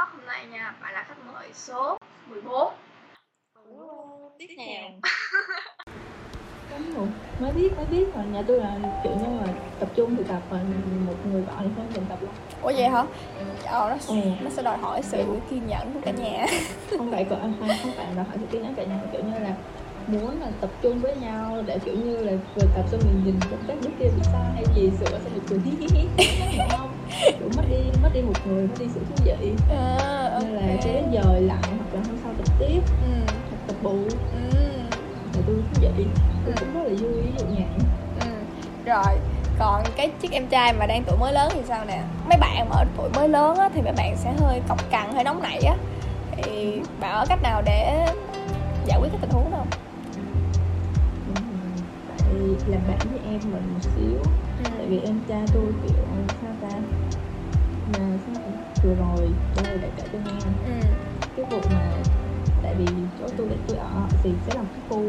Talk hôm nay nha Bạn là khách mời số 14 Tiếp nào Đúng mới biết mới biết mà. Nhà tôi là kiểu như là tập trung thì tập mà một người bạn không cần tập lắm. Ủa vậy hả? Ờ, nó, Ừ. nó sẽ đòi hỏi sự kiên nhẫn của cả nhà. Không phải cỡ không không phải là hỏi sự kiên nhẫn cả nhà kiểu như là muốn là tập trung với nhau để kiểu như là vừa tập xong mình nhìn cũng các đứa kia bị sai hay gì sửa xong mình cười. Hí hí hí kiểu mất đi mất đi một người mất đi sự thú vị. À, nên là sẽ dời lại hoặc là hôm sau tập tiếp ừ. hoặc tập bù. Ừ. là tôi thú vị. Tôi cũng rất là vui ví dụ nhạc. Ừ. Rồi còn cái chiếc em trai mà đang tuổi mới lớn thì sao nè? Mấy bạn mà ở tuổi mới lớn á, thì mấy bạn sẽ hơi cọc cằn hơi nóng nảy á. Thì bạn có cách nào để giải quyết cái tình huống không? Tại làm bạn với em mình một xíu. Tại vì em trai tôi kiểu ta? vừa rồi tôi đã kể cho nghe ừ. cái vụ mà tại vì chỗ tôi tôi ở thì sẽ làm cái khu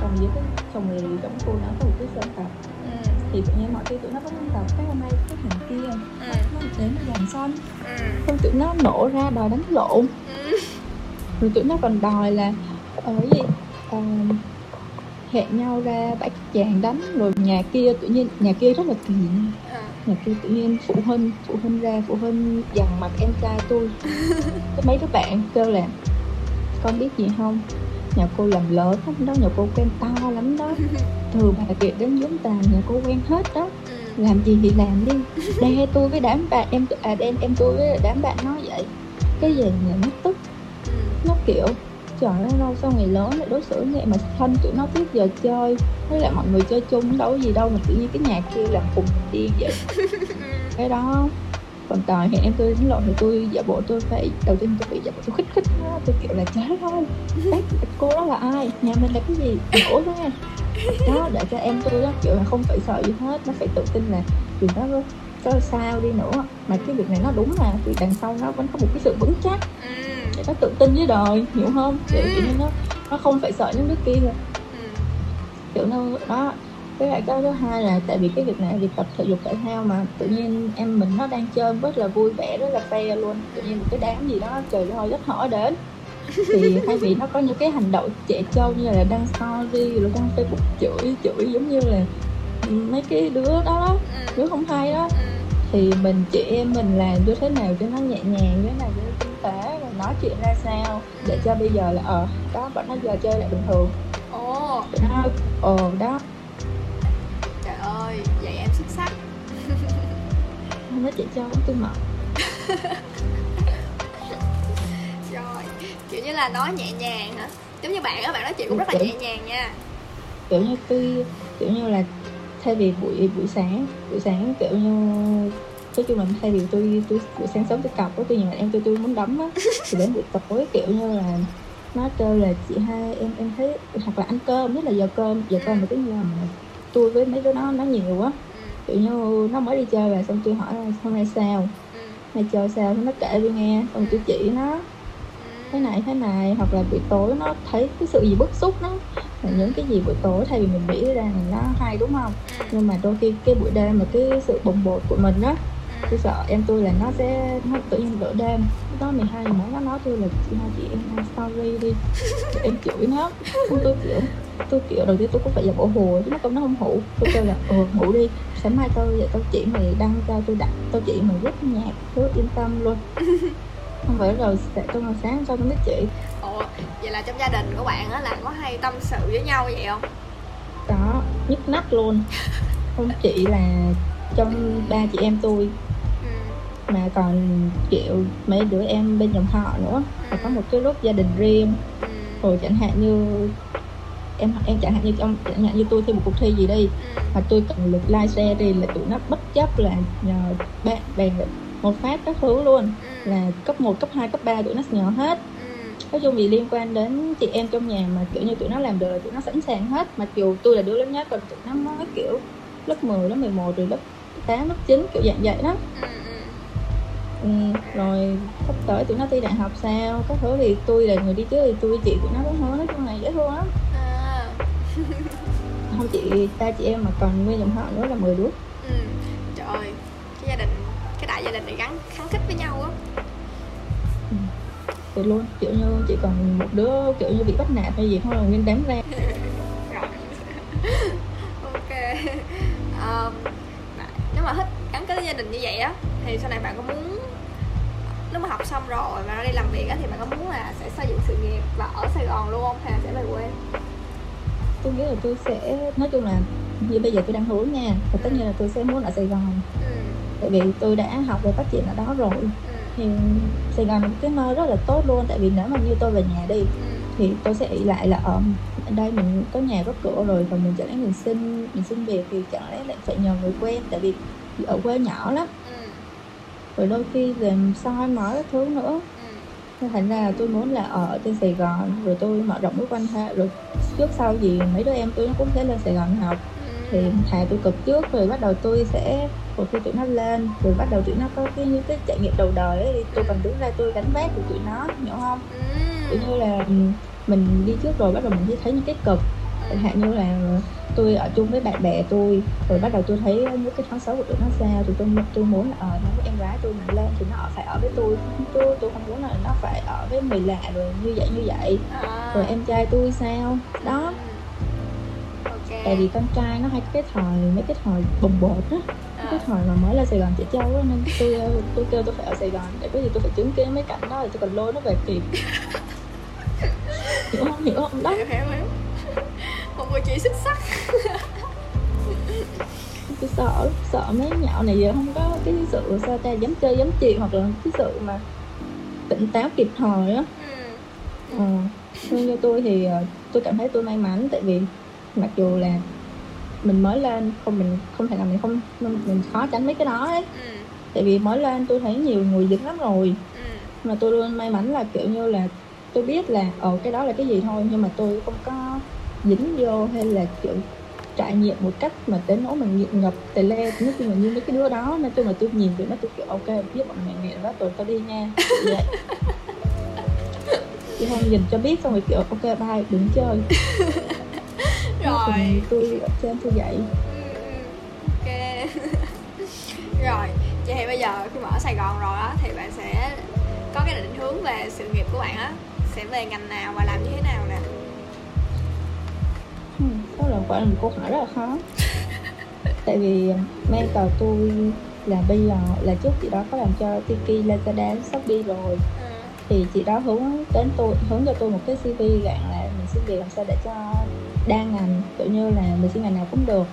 còn dưới cái xong rồi trong khu nó có một cái sân tập Ừ. thì tự nhiên mọi khi tụi nó vẫn tập cái hôm nay cái thằng kia Ừ. nó đến nó dàn xanh Ừ. xong tụi nó nổ ra đòi đánh lộn Ừ. rồi tụi nó còn đòi là ở gì ờ, hẹn nhau ra bãi cát vàng đánh rồi nhà kia tự nhiên nhà kia rất là kỳ nhà kia tự nhiên phụ huynh phụ huynh ra phụ huynh dằn mặt em trai tôi. Cái mấy đứa bạn kêu là con biết gì không? Nhà cô làm lớn lắm đó nhà cô quen to lắm đó. Từ bà Việt đến giống tàn nhà cô quen hết đó. Ừ. làm gì thì làm đi. Đe tôi với đám bạn em à đen em tôi với đám bạn nói vậy. Cái gì nhà nó tức? Ừ. nó kiểu trời ơi đâu sao ngày lớn lại đối xử vậy mà thân tụi nó biết giờ chơi với lại mọi người chơi chung đâu có gì đâu mà tự nhiên cái nhà kia làm cùng đi vậy. Cái đó còn tòi thì em tôi đánh lộn thì tôi giả bộ tôi phải đầu tiên tôi phải giả bộ tôi khích khích nó tôi kiểu là trời ơi bác cô đó là ai? Nhà mình là cái gì? Đổ ra. Đó để cho em tôi đó kiểu là không phải sợ gì hết nó phải tự tin là chuyện đó có sao đi nữa. Mà cái việc này nó đúng là vì đằng sau nó vẫn có một cái sự vững chắc Ừ. để nó tự tin với đời hiểu không kiểu như nó nó không phải sợ những đứa kia Ừ. kiểu nó đó với lại cái thứ hai là tại vì cái việc này việc tập thể dục thể thao mà tự nhiên em mình nó đang chơi rất là vui vẻ rất là fair luôn tự nhiên một cái đám gì đó trời ơi rất hỏi đến thì thay vì nó có những cái hành động trẻ trâu như là đăng story rồi đăng facebook chửi chửi giống như là mấy cái đứa đó, đó Ừ. đứa không hay đó Ừ. thì mình chị em mình làm như thế nào cho nó nhẹ nhàng thế nào cho nó tinh tế nói chuyện ra sao để cho bây giờ là ờ đó bọn nó giờ chơi lại bình thường. Ồ, đó. ờ đó. Trời ơi, vậy em xuất sắc. Nó chị cho tôi mập Rồi, kiểu như là nói nhẹ nhàng hả? Giống như bạn á, bạn nói chuyện cũng rất là nhẹ nhàng nha. kiểu như tôi kiểu như là thay vì buổi buổi sáng buổi sáng kiểu như nói chung là thay vì tôi tôi buổi sáng sớm tôi cọc với tôi nhìn là em tôi tôi muốn đấm á. Thì đến buổi tối kiểu như là nó kêu là chị hai em em thấy hoặc là ăn cơm nhất là giờ cơm giờ cơm là cái giờ mà tôi với mấy đứa nó nó nhiều á. Ừ. kiểu như nó mới đi chơi về xong tôi hỏi là hôm nay sao? Ừ. mày chơi sao? Nó kể tôi nghe xong tôi chỉ nó. Thế này thế này. Hoặc là buổi tối nó thấy cái sự gì bức xúc nó là những cái gì buổi tối thay vì mình nghĩ ra là nó hay đúng không? Ừ. nhưng mà đôi khi cái buổi đêm mà cái sự bồng bột của mình á tôi sợ em tôi là nó sẽ nó tự nhiên nửa đêm. Lúc đó 12 giờ nó nói tôi là chị hai chị em story đi. Em chửi nó. Xong tôi kiểu tôi kiểu đầu tiên tôi cũng phải giả bộ hùa chứ nó công nó không hủ. Tôi kêu là ừ ngủ đi sáng mai tôi vậy tôi chỉ mày đăng cho tôi đặt tôi chỉ mày rất nhạc tôi yên tâm luôn. Không phải rồi tôi ngồi sáng sau tôi mới chỉ Ồ, vậy là trong gia đình của bạn á là có hay tâm sự với nhau vậy không? có nhức nách luôn. Không chỉ là trong ba chị em tôi. Mà còn kiểu mấy đứa em bên dòng họ nữa và có một cái lúc gia đình riêng Ừ. rồi chẳng hạn như em em chẳng hạn như trong chẳng hạn như tôi thi một cuộc thi gì đi Ừ. mà tôi cần lượt like share đi là tụi nó bất chấp là nhờ bạn bè một phát các thứ luôn Ừ. là cấp 1, cấp 2, cấp 3 tụi nó nhờ hết Ừ. nói chung vì liên quan đến chị em trong nhà mà kiểu như tụi nó làm được là tụi nó sẵn sàng hết mặc dù tôi là đứa lớn nhất còn tụi nó mới kiểu lớp 10, lớp 11 rồi lớp 8, lớp 9 kiểu dạng vậy đó Ừ. Rồi sắp tới tụi nó thi đại học sao các thứ thì tôi là người đi trước thì tôi chị tụi nó cũng thôi nói chung là dễ thương lắm À. không chị ba chị em mà còn nguyên dòng họ nữa là 10 đứa Ừ. Trời ơi, cái gia đình, cái đại gia đình này gắn khăng khít với nhau á ừ. thì luôn kiểu như chỉ còn một đứa kiểu như bị bắt nạt hay gì thôi là nguyên đám ra ok um, nếu mà thích gắn kết với gia đình như vậy á thì sau này bạn có muốn mà học xong rồi mà ra đi làm việc thì bạn có muốn là sẽ xây dựng sự nghiệp và ở Sài Gòn luôn không hay là sẽ về quê tôi nghĩ là tôi sẽ nói chung là như bây giờ tôi đang hướng nha và tất nhiên là tôi sẽ muốn ở Sài Gòn ừ. tại vì tôi đã học và phát triển ở đó rồi Ừ. thì Sài Gòn là một cái nơi rất là tốt luôn tại vì nếu mà như tôi về nhà đi Ừ. thì tôi sẽ nghĩ lại là ở đây mình có nhà có cửa rồi và mình chẳng lẽ mình xin mình xin việc thì chẳng lẽ lại phải nhờ người quen tại vì ở quê nhỏ lắm. Rồi đôi khi về soi mói các thứ nữa Ừ. Nên thành ra là tôi muốn là ở trên Sài Gòn rồi tôi mở rộng mối quan hệ rồi trước sau gì mấy đứa em tôi nó cũng sẽ lên Sài Gòn học thì Ừ. thà tôi cực trước rồi bắt đầu tôi sẽ một khi tụi nó lên rồi bắt đầu tụi nó có cái những cái trải nghiệm đầu đời ấy thì tôi còn đứng ra tôi gánh vác của tụi nó hiểu không kiểu Ừ. như là ừ, mình đi trước rồi bắt đầu mình sẽ thấy những cái cực chẳng hạn như là tôi ở chung với bạn bè tôi rồi bắt đầu tôi thấy những cái thói xấu của tụi nó sao thì tôi tôi muốn là ờ nếu em gái tôi mà lên thì nó ở phải ở với tôi. Tôi tôi không muốn là nó phải ở với người lạ rồi như vậy như vậy. À. rồi em trai tôi sao? Đó. Ừ. tại vì con trai nó hay cái thời mấy cái thời bồng bột á. À. cái thời mà mới lên Sài Gòn trẻ trâu á nên tôi tôi kêu tôi phải ở Sài Gòn. Để có gì tôi phải chứng kiến mấy cảnh đó thì tôi còn lôi nó về kịp. Hiểu không? Hiểu không? Đó. Hiểu hiểu hiểu một người chị xuất sắc tôi sợ sợ mấy nhạo này giờ không có cái sự sao ta dám chơi dám chịu hoặc là cái sự mà tỉnh táo kịp thời á ừ. ờ. nhưng như tôi thì ờ, tôi cảm thấy tôi may mắn tại vì mặc dù là mình mới lên không mình không thể nào mình không mình, khó tránh mấy cái đó ấy Ừ. tại vì mới lên tôi thấy nhiều người dính lắm rồi Ừ. mà tôi luôn may mắn là kiểu như là tôi biết là ờ cái đó là cái gì thôi nhưng mà tôi không có dính vô hay là kiểu trải nghiệm một cách mà đến nỗi mà nghiện ngập tề le nói chung là như mấy cái đứa đó. Nói chung là tôi nhìn tụi nó tôi kiểu ok biết bọn mày nghiện đó rồi tao đi nha. Vậy. Chứ không nhìn cho biết xong rồi kiểu ok bye đừng chơi. Rồi. tôi ở trên tôi dạy Ừ, ừ. ok. Rồi vậy thì bây giờ khi mà ở Sài Gòn rồi á thì bạn sẽ có cái định hướng về sự nghiệp của bạn á. Sẽ về ngành nào và làm như thế nào đó là một câu hỏi rất là khó tại vì mentor tôi là bây giờ là trước chị đó có làm cho Tiki, Lazada, Shopee rồi ừ. thì chị đó hướng đến tôi hướng cho tôi một cái CV dạng là mình xin việc làm sao để cho đa ngành kiểu như là mình xin ngành nào cũng được.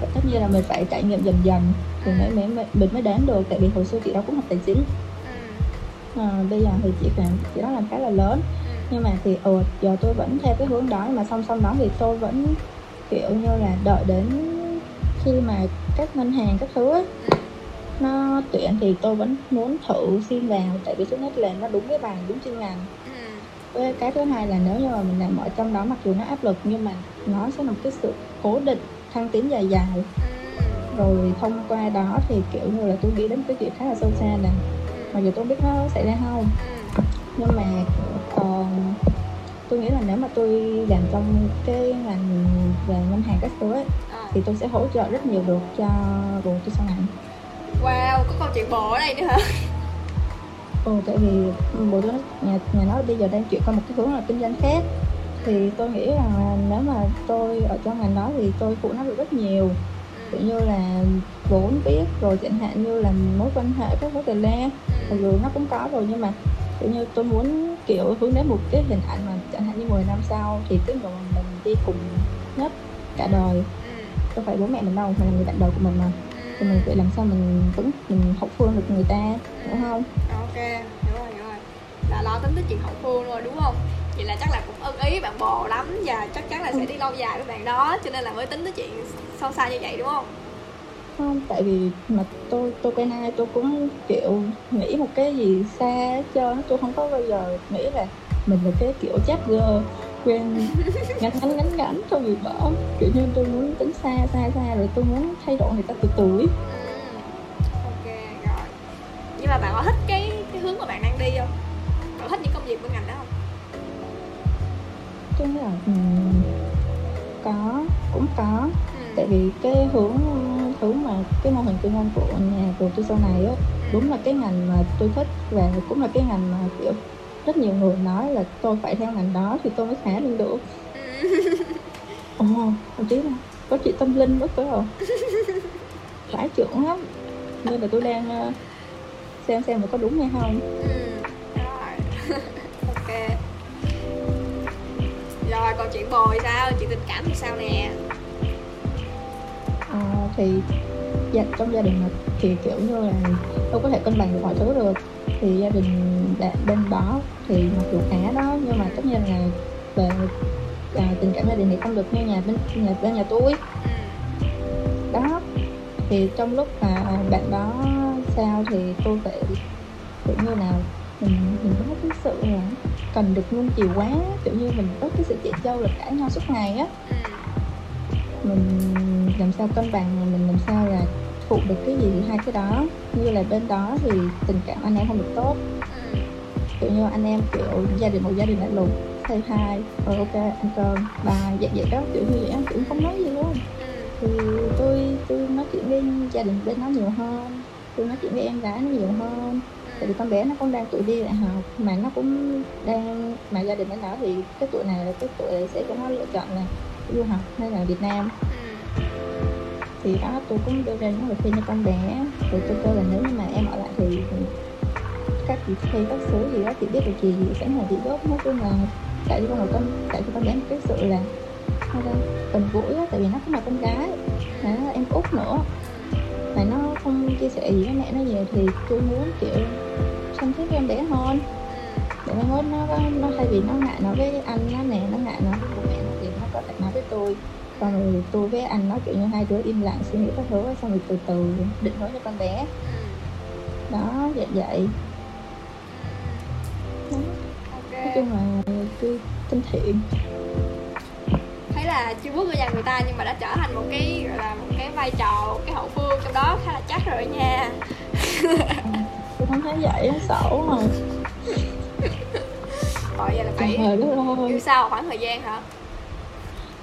Và tất nhiên là mình phải trải nghiệm dần dần thì mới mới mới- mình mới đến được tại vì hồi xưa chị đó cũng học tài chính Ừ. à, bây giờ thì chị làm chị đó làm khá là lớn Ừ. nhưng mà thì ừ, giờ tôi vẫn theo cái hướng đó mà song song đó thì tôi vẫn kiểu như là đợi đến khi mà các ngân hàng các thứ ấy, Ừ. nó tuyển thì tôi vẫn muốn thử xin vào tại vì thứ nhất là nó đúng cái bằng đúng chuyên ngành Ừ. với cái thứ hai là nếu như mà mình làm ở trong đó mặc dù nó áp lực nhưng mà nó sẽ là một cái sự cố định thăng tiến dài dài Ừ. rồi thông qua đó thì kiểu như là tôi nghĩ đến cái chuyện khá là sâu xa nè mặc dù tôi không biết nó xảy ra không Ừ. nhưng mà còn tôi nghĩ là nếu mà tôi làm trong cái ngành về ngân hàng các thứ ấy Ờ. thì tôi sẽ hỗ trợ rất nhiều được cho bố tôi sau này wow có câu chuyện bồ ở đây nữa hả ừ, tại vì bố tôi nhà nhà nó bây giờ đang chuyển qua một cái hướng là kinh doanh khác thì tôi nghĩ là nếu mà tôi ở trong ngành đó thì tôi phụ nó được rất nhiều Ừ. kiểu như là vốn biết rồi chẳng hạn như là mối quan hệ các thứ tề le mặc Ừ. dù nó cũng có rồi nhưng mà kiểu như tôi muốn kiểu hướng đến một cái hình ảnh mà chẳng hạn như 10 năm sau thì người mà mình đi cùng nhất cả đời. Ừ. đâu phải bố mẹ mình đâu mà là người bạn đời của mình mà. Thì mình phải làm sao mình vững mình hậu phương được người ta hiểu không? Ok hiểu rồi hiểu rồi. Là lo tính tới chuyện hậu phương rồi đúng không? Vậy là chắc là cũng ưng ý bạn bồ lắm và chắc chắn là sẽ đi lâu dài với bạn đó cho nên là mới tính tới chuyện sâu xa như vậy đúng không không tại vì mà tôi tôi quen ai tôi cũng kiểu nghĩ một cái gì xa hết trơn á. tôi không có bao giờ nghĩ là mình là cái kiểu chát gơ quen ngắn ngắn ngắn ngắn thôi bị bỏ kiểu như tôi muốn tính xa xa xa rồi tôi muốn thay đổi người ta từ từ ấy. Ừ. ok rồi nhưng mà bạn có thích cái cái hướng mà bạn đang đi không bạn có thích những công việc bên ngành đó không tôi nghĩ là ừm, có cũng có ừ. tại vì cái hướng hướng mà cái mô hình kinh doanh của nhà của tôi sau này á đúng là cái ngành mà tôi thích và cũng là cái ngành mà kiểu rất nhiều người nói là tôi phải theo ngành đó thì tôi mới khá lên được. Ồ thậm chí là có chị tâm linh nữa phải không? Phải trưởng lắm. Nên là tôi đang ờ, xem xem là có đúng hay không. Ừ. rồi. Ok. Rồi còn chuyện bồ thì sao? Chuyện tình cảm thì sao nè thì dạ, trong gia đình thì kiểu như là đâu có thể cân bằng được mọi thứ được thì gia đình bạn bên đó thì mặc dù khá đó nhưng mà tất nhiên là về à, tình cảm gia đình thì không được như nhà bên nhà bên nhà tôi ừ. đó thì trong lúc mà bạn đó sao thì tôi phải kiểu như nào mình mình có cái sự là cần được nuông chiều quá kiểu như mình có cái sự chạy trâu là cãi nhau suốt ngày á ừ. mình làm sao cân bằng mình làm sao là phụ được cái gì hai cái đó. Như là bên đó thì tình cảm anh em không được tốt. Kiểu như anh em, kiểu, gia đình, một gia đình lại lùng thay hai rồi ờ, ok, ăn cơm bà vậy vậy đó, kiểu như vậy em cũng không nói gì luôn. Thì tôi tôi nói chuyện với gia đình bên nó nhiều hơn, tôi nói chuyện với em gái nó nhiều hơn. Tại vì con bé nó cũng đang tuổi đi đại học, mà nó cũng đang, mà gia đình nó nói thì cái tuổi này là cái tuổi sẽ cho nó lựa chọn là du học hay là Việt Nam thì đó, tôi cũng đưa ra những lời khuyên cho con bé. Rồi tôi kêu là nếu như mà em ở lại thì các chị thi các số gì đó, chị biết được gì thì sẽ là chị giúp nói chung là tại cho con một con tại cho con bé một cái sự là gần gũi á, tại vì nó cũng là con gái. Mà em út nữa. Mà nó không chia sẻ gì với mẹ nó nhiều, thì tôi muốn, kiểu chăm sóc em bé hơn. Để nó nó nó thay vì nó ngại nói với anh nó nè nó ngại nói với bố mẹ nó thì nó có thể nói với tôi xong rồi tôi với anh nó kiểu như hai đứa im lặng suy nghĩ các thứ xong rồi từ từ định hướng cho con bé. Ừ. đó vậy vậy. Đó. nói chung là tôi thân thiện. Thấy là chưa bước vô nhà người ta nhưng mà đã trở thành một cái gọi là một cái vai trò một cái hậu phương trong đó khá là chắc rồi nha. Tôi không thấy vậy xấu mà. Rồi vậy là phải yêu sau khoảng thời gian hả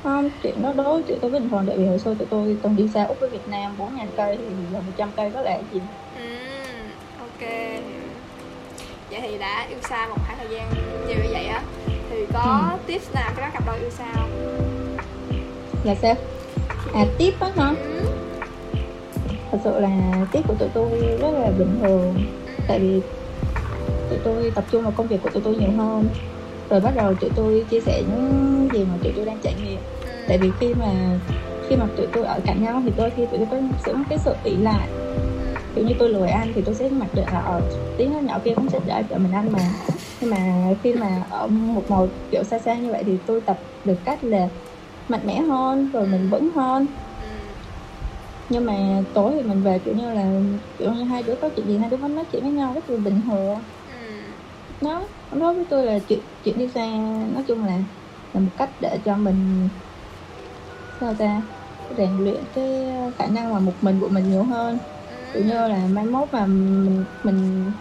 không chuyện đó đối với chuyện tôi bình thường tại vì hồi xưa tụi tôi từng đi xa úc với việt nam bốn ngàn cây thì giờ một trăm cây có lẽ gì ừ ok. Vậy thì đã yêu xa một khoảng thời gian nhiều như vậy á thì có tips nào cho các cặp đôi yêu xa không? Là sao? À tiếp á hả? Ừ. thật sự là tiếp của tụi tôi rất là bình thường tại vì tụi tôi tập trung vào công việc của tụi tôi nhiều hơn rồi bắt đầu tụi tôi chia sẻ những gì mà tụi tôi đang trải nghiệm. Ừ. tại vì khi mà khi mà tụi tôi ở cạnh nhau thì đôi khi tụi tôi có sự cái sự ỷ lại. Kiểu như tôi lười ăn thì tôi sẽ mặc định là ở tiếng nó nhỏ kia cũng sẽ đợi cho mình ăn mà. Nhưng mà khi mà ở một màu kiểu xa xa như vậy thì tôi tập được cách là mạnh mẽ hơn rồi mình vững hơn. Ừ. nhưng mà tối thì mình về kiểu như là kiểu như hai đứa có chuyện gì hai đứa vẫn nói chuyện với nhau rất là bình thường nó nói với tôi là chuyện chuyện đi xa. Nói chung là là một cách để cho mình sao ta rèn luyện cái ờ, khả năng mà một mình của mình nhiều hơn. Tự như là mai mốt mà mình mình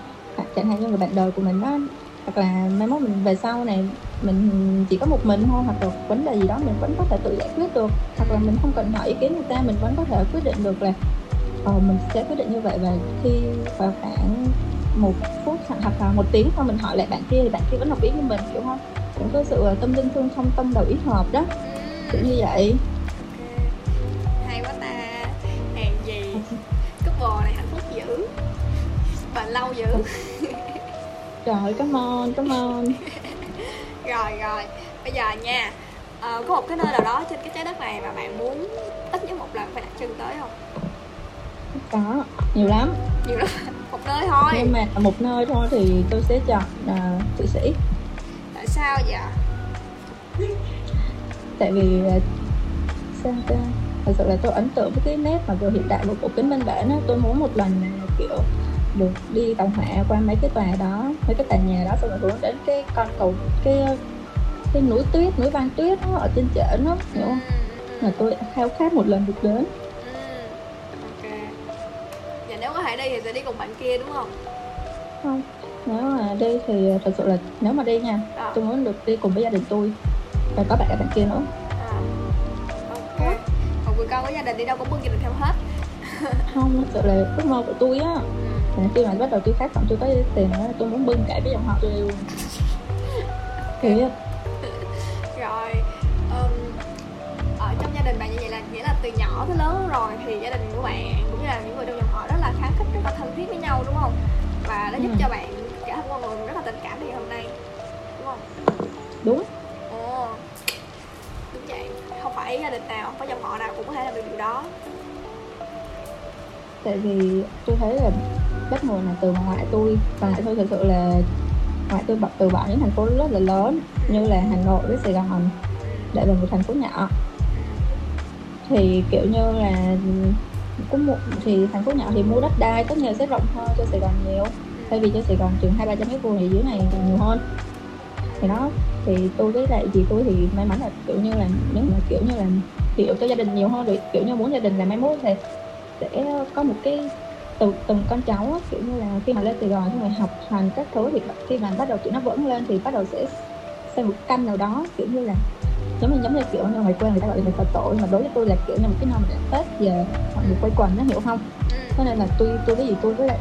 chẳng hạn như người bạn đời của mình đó hoặc là mai mốt mình về sau này mình chỉ có một mình thôi hoặc là vấn đề gì đó mình vẫn có thể tự giải quyết được. Hoặc là mình không cần hỏi ý kiến người ta mình vẫn có thể quyết định được là ờ, mình sẽ quyết định như vậy. Và khi vào khoảng một phút hoặc là một tiếng sau mình hỏi lại bạn kia thì bạn kia vẫn đồng ý như mình kiểu không cũng có sự tâm linh tương thông tâm đầu ý hợp đó. Kiểu như vậy. Ok. hay quá ta. Hàng gì. Couple này hạnh phúc dữ. Bền lâu dữ. Trời cảm ơn cảm ơn. Rồi rồi. Bây giờ nha ờ, có một cái nơi nào đó trên cái trái đất này mà bạn muốn ít nhất một lần phải đặt chân tới không có nhiều lắm. Nhiều lắm. Một nơi thôi. Nhưng mà một nơi thôi thì tôi sẽ chọn uh, thụy sĩ. Tại sao vậy? Tại vì uh, sao ta? Thật sự là tôi ấn tượng với cái nét mà vừa hiện đại vừa cổ kính bên bển á tôi muốn một lần uh, kiểu được đi tàu hỏa qua mấy cái tòa đó mấy cái tòa nhà đó xong rồi hướng đến cái con cầu cái cái núi tuyết núi băng tuyết nó ở trên trển đó hiểu không? Ừ, mà tôi khao khát một lần được đến. ừ, và nếu có thể đi thì sẽ đi cùng bạn kia đúng không? Không nếu mà đi thì thật sự là nếu mà đi nha à, tôi muốn được đi cùng với gia đình tôi và có bạn bạn kia nữa. À. ok. Một người con có gia đình đi đâu cũng bưng gia đình theo hết. Không thật sự là ước mơ của tôi á. Ừ. là khi mà bắt đầu tôi khát vọng tôi có tiền á tôi muốn bưng cả cái dòng họ tôi đi luôn. Thì rồi um, ở trong gia đình bạn như vậy là nghĩa là từ nhỏ tới lớn rồi thì gia đình của bạn là thân thiết với nhau đúng không? Và nó giúp Ừ. cho bạn trở thành con người rất là tình cảm như hôm nay đúng không? Đúng. Ồ. Đúng vậy. Không phải gia đình nào không phải dòng họ nào cũng có thể làm được điều đó. Tại vì tôi thấy là bắt nguồn là từ ngoại tôi và ngoại tôi thực sự là ngoại tôi bật từ bỏ những thành phố rất là lớn như là hà nội với sài gòn để về một thành phố nhỏ. Thì kiểu như là có một thì thành phố nhỏ thì mua đất đai tất nhiên sẽ rộng hơn cho sài gòn nhiều. Thay vì cho sài gòn chừng hai ba trăm mét vuông thì dưới này nhiều hơn. Thì đó thì tôi với lại chị tôi thì may mắn là kiểu như là nếu mà kiểu như là hiểu cho gia đình nhiều hơn rồi kiểu như muốn gia đình là mai mốt thì sẽ có một cái từ từng con cháu á, kiểu như là khi mà lên Sài Gòn khi mà học hành các thứ thì khi mà bắt đầu tụi nó vững lên thì bắt đầu sẽ xây một căn nào đó kiểu như là giống như giống như kiểu như ngoài quê người ta gọi là thờ tội mà đối với tôi là kiểu như một cái mà để Tết về mọi người quay quần nó hiểu không ừ. cho nên là tôi tôi với gì tôi với lại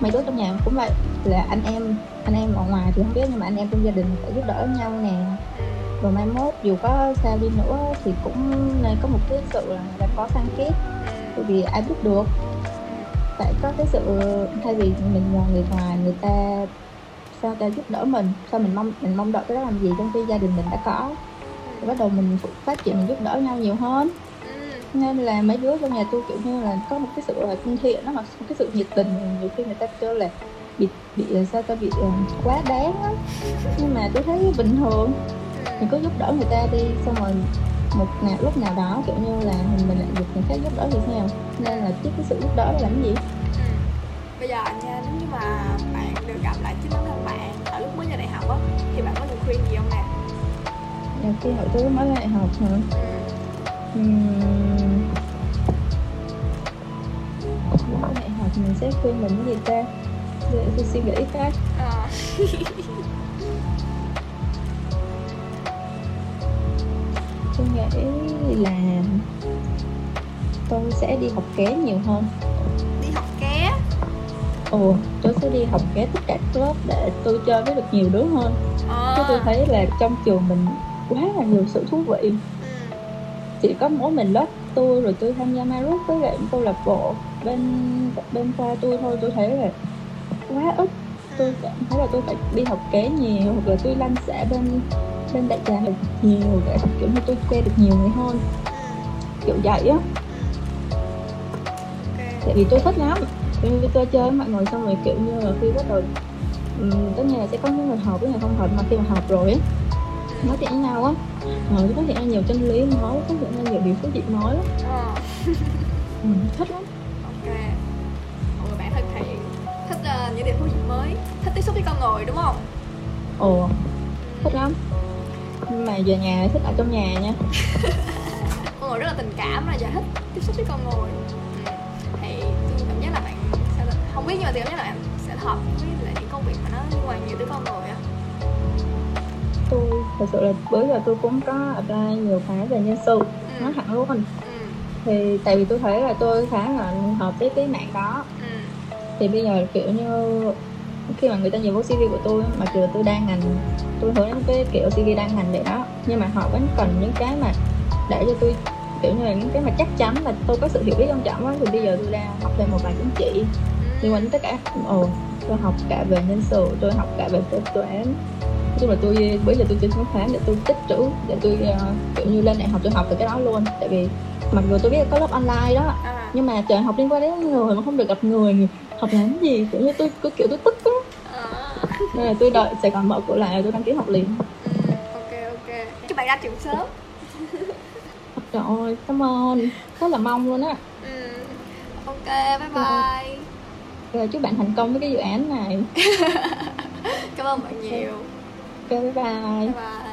mấy đứa trong nhà cũng vậy là anh em anh em ở ngoài thì không biết nhưng mà anh em trong gia đình phải giúp đỡ nhau nè ừ. rồi mai mốt dù có sao đi nữa thì cũng nên có một cái sự là gắn bó khăng kết ừ. bởi vì ai biết được phải có cái sự thay vì mình là người ngoài người ta sao ta giúp đỡ mình sao mình mong mình mong đợi cái đó làm gì trong khi gia đình mình đã có rồi bắt đầu mình phát triển mình giúp đỡ nhau nhiều hơn. Ừ. nên là mấy đứa trong nhà tôi kiểu như là có một cái sự là thân thiện đó hoặc cái sự nhiệt tình nhiều khi người ta kêu là bị bị sao ta bị ờ, quá đáng á. Nhưng mà tôi thấy bình thường. Mình cứ giúp đỡ người ta đi xong rồi một nào lúc nào đó kiểu như là mình, mình lại được người khác giúp đỡ thì sao nên là chứ cái sự giúp đỡ làm cái gì? Ừ. bây giờ nha nếu như mà bạn được gặp lại chính bản thân bạn ở lúc mới vào đại học á thì bạn có lời khuyên gì không nè Nhiều khi hồi tôi mới lại học hả ừ. Ừm. mới lại học mình sẽ khuyên mình cái gì ta để tôi suy nghĩ cái Ờ. tôi nghĩ là tôi sẽ đi học ké nhiều hơn đi học ké ồ tôi sẽ đi học ké tất cả các lớp để tôi chơi với được nhiều đứa hơn ờ. chứ tôi thấy là trong trường mình quá là nhiều sự thú vị. Chỉ có mỗi mình lớp tôi rồi tôi tham gia Maroc với lại câu lạc bộ bên bên khoa tôi thôi tôi thấy là quá ít tôi cảm thấy là tôi phải đi học kế nhiều hoặc là tôi lăn xả bên bên đại trà được nhiều để kiểu như tôi quen được nhiều người hơn. Kiểu vậy á. Tại vì tôi thích lắm. Kiểu tôi chơi với mọi người xong rồi kiểu như là khi bắt đầu um, tất nhiên là sẽ có những người hợp với người không hợp mà khi mà hợp rồi á nói chuyện với nhau á. Ờ, phát hiện ra nhiều chân lý mới phát hiện ra nhiều điều thú vị mới lắm. Ờ. ừ, thích lắm. Ok. Một người bạn thân thiện thích ờ, những điều thú vị mới thích tiếp xúc với con người đúng không? Ồ thích lắm. Nhưng mà về nhà thích ở trong nhà nha. Con người rất là tình cảm là và thích tiếp xúc với con người. Ừ. thì tôi cảm giác là bạn sẽ không biết nhưng mà tôi cảm giác là bạn sẽ hợp với lại những công việc mà nó liên quan nhiều tới con người á thật sự là bữa giờ tôi cũng có apply nhiều cái về nhân sự ừ. nói thẳng luôn ừ. thì tại vì tôi thấy là tôi khá là hợp với cái mạng đó ừ. thì bây giờ kiểu như khi mà người ta nhìn vô CV của tôi mặc dù tôi đang ngành tôi hướng đến cái kiểu CV đang ngành vậy đó nhưng mà họ vẫn cần những cái mà để cho tôi kiểu như là những cái mà chắc chắn là tôi có sự hiểu biết quan trọng á thì bây giờ tôi đang học thêm một vài chứng chỉ liên quan đến tất cả ồ tôi học cả về nhân sự tôi học cả về kế toán chung là tôi bây giờ tôi chơi chứng khoán để tôi tích trữ để tôi ờ, kiểu như lên đại học tôi học về cái đó luôn. Tại vì mặc dù tôi biết là có lớp online đó à. nhưng mà trời học liên quan đến người mà không được gặp người học làm gì kiểu như tôi cứ kiểu tôi tức á. À. nên là tôi đợi Sài Gòn mở cửa lại tôi đăng ký học liền. Ừ, ok ok. Chúc bạn ra trường sớm. Trời ơi cảm ơn. Rất là mong luôn á. Ừ. ok bye bye. Rồi chúc bạn thành công với cái dự án này. Cảm ơn bạn nhiều ok bye bye bye bye